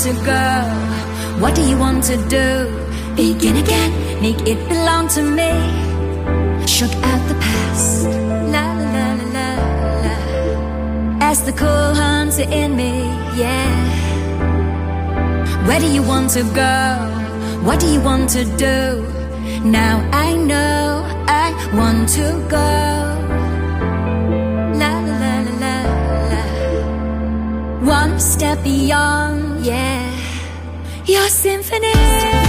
to go? What do you want to do? Begin again, make it belong to me. Shook out the past, la la la la la la. As the cool hunter in me, yeah. Where do you want to go? What do you want to do? Now I know I want to go. one step beyond yeah, your symphony.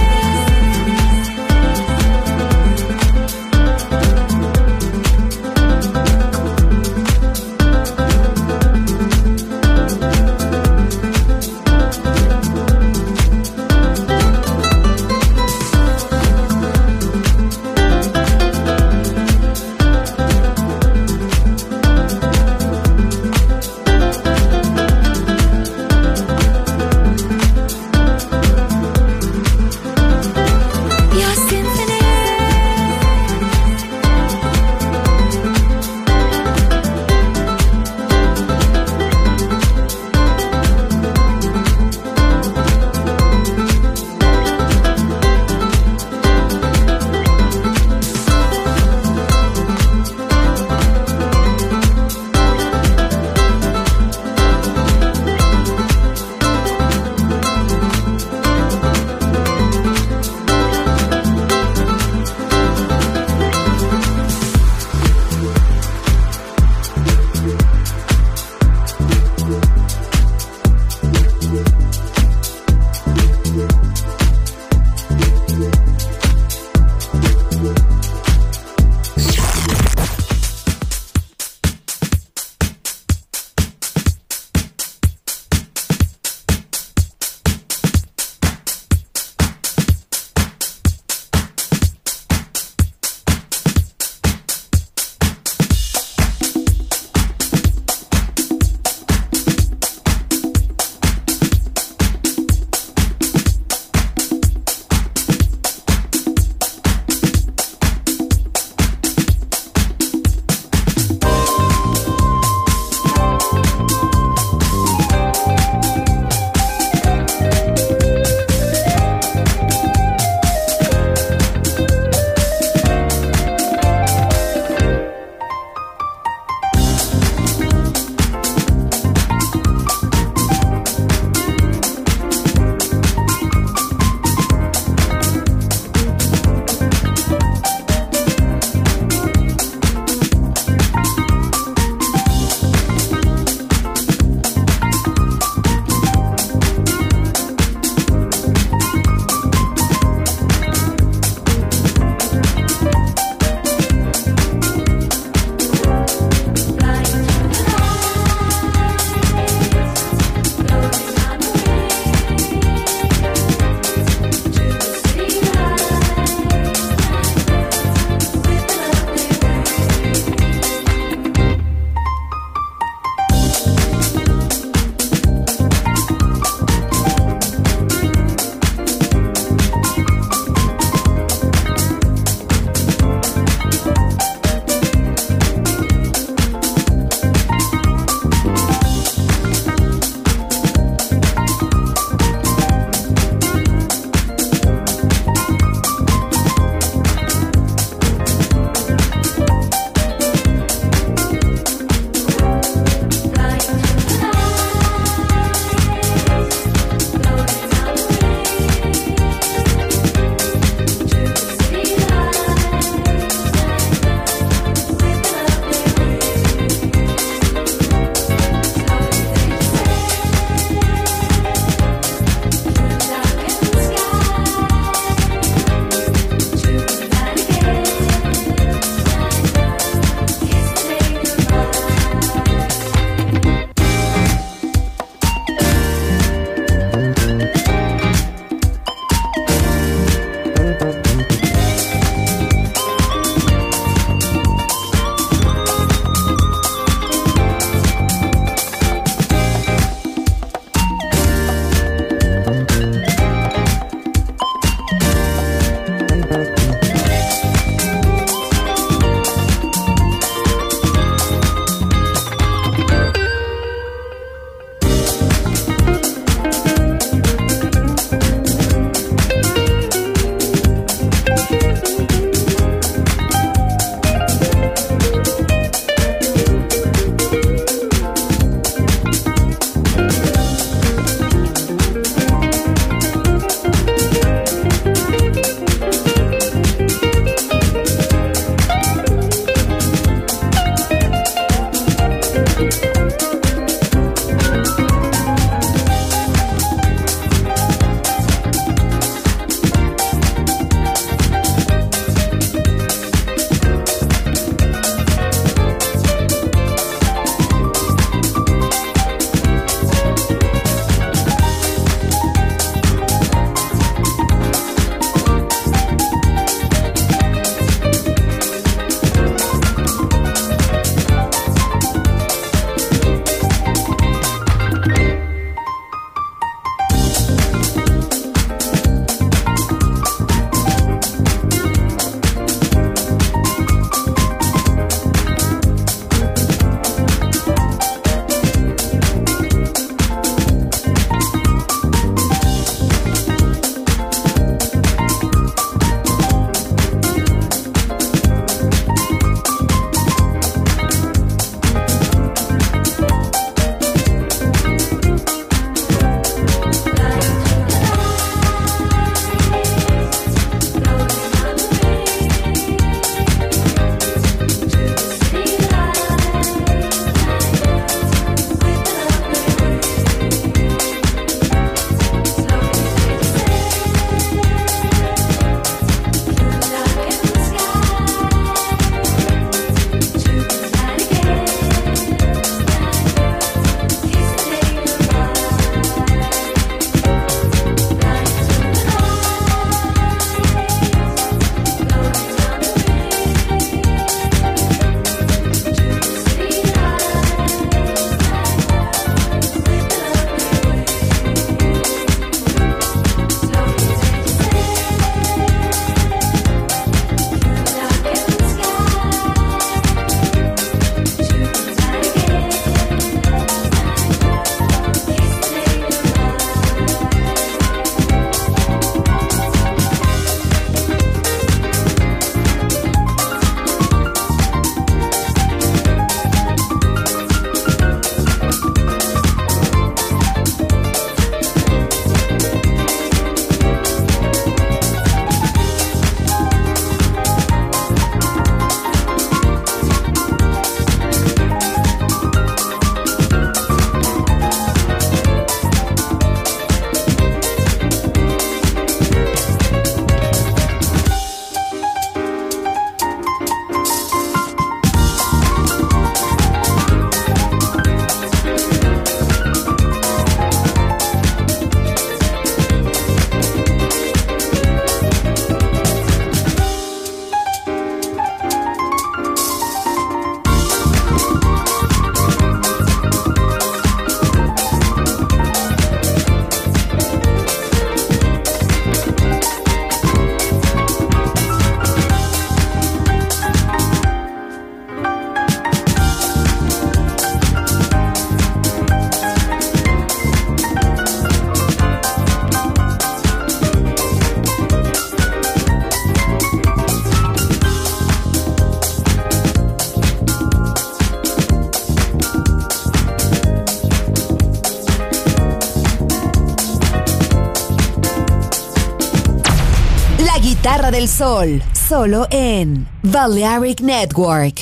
Del sol, solo en Balearic Network.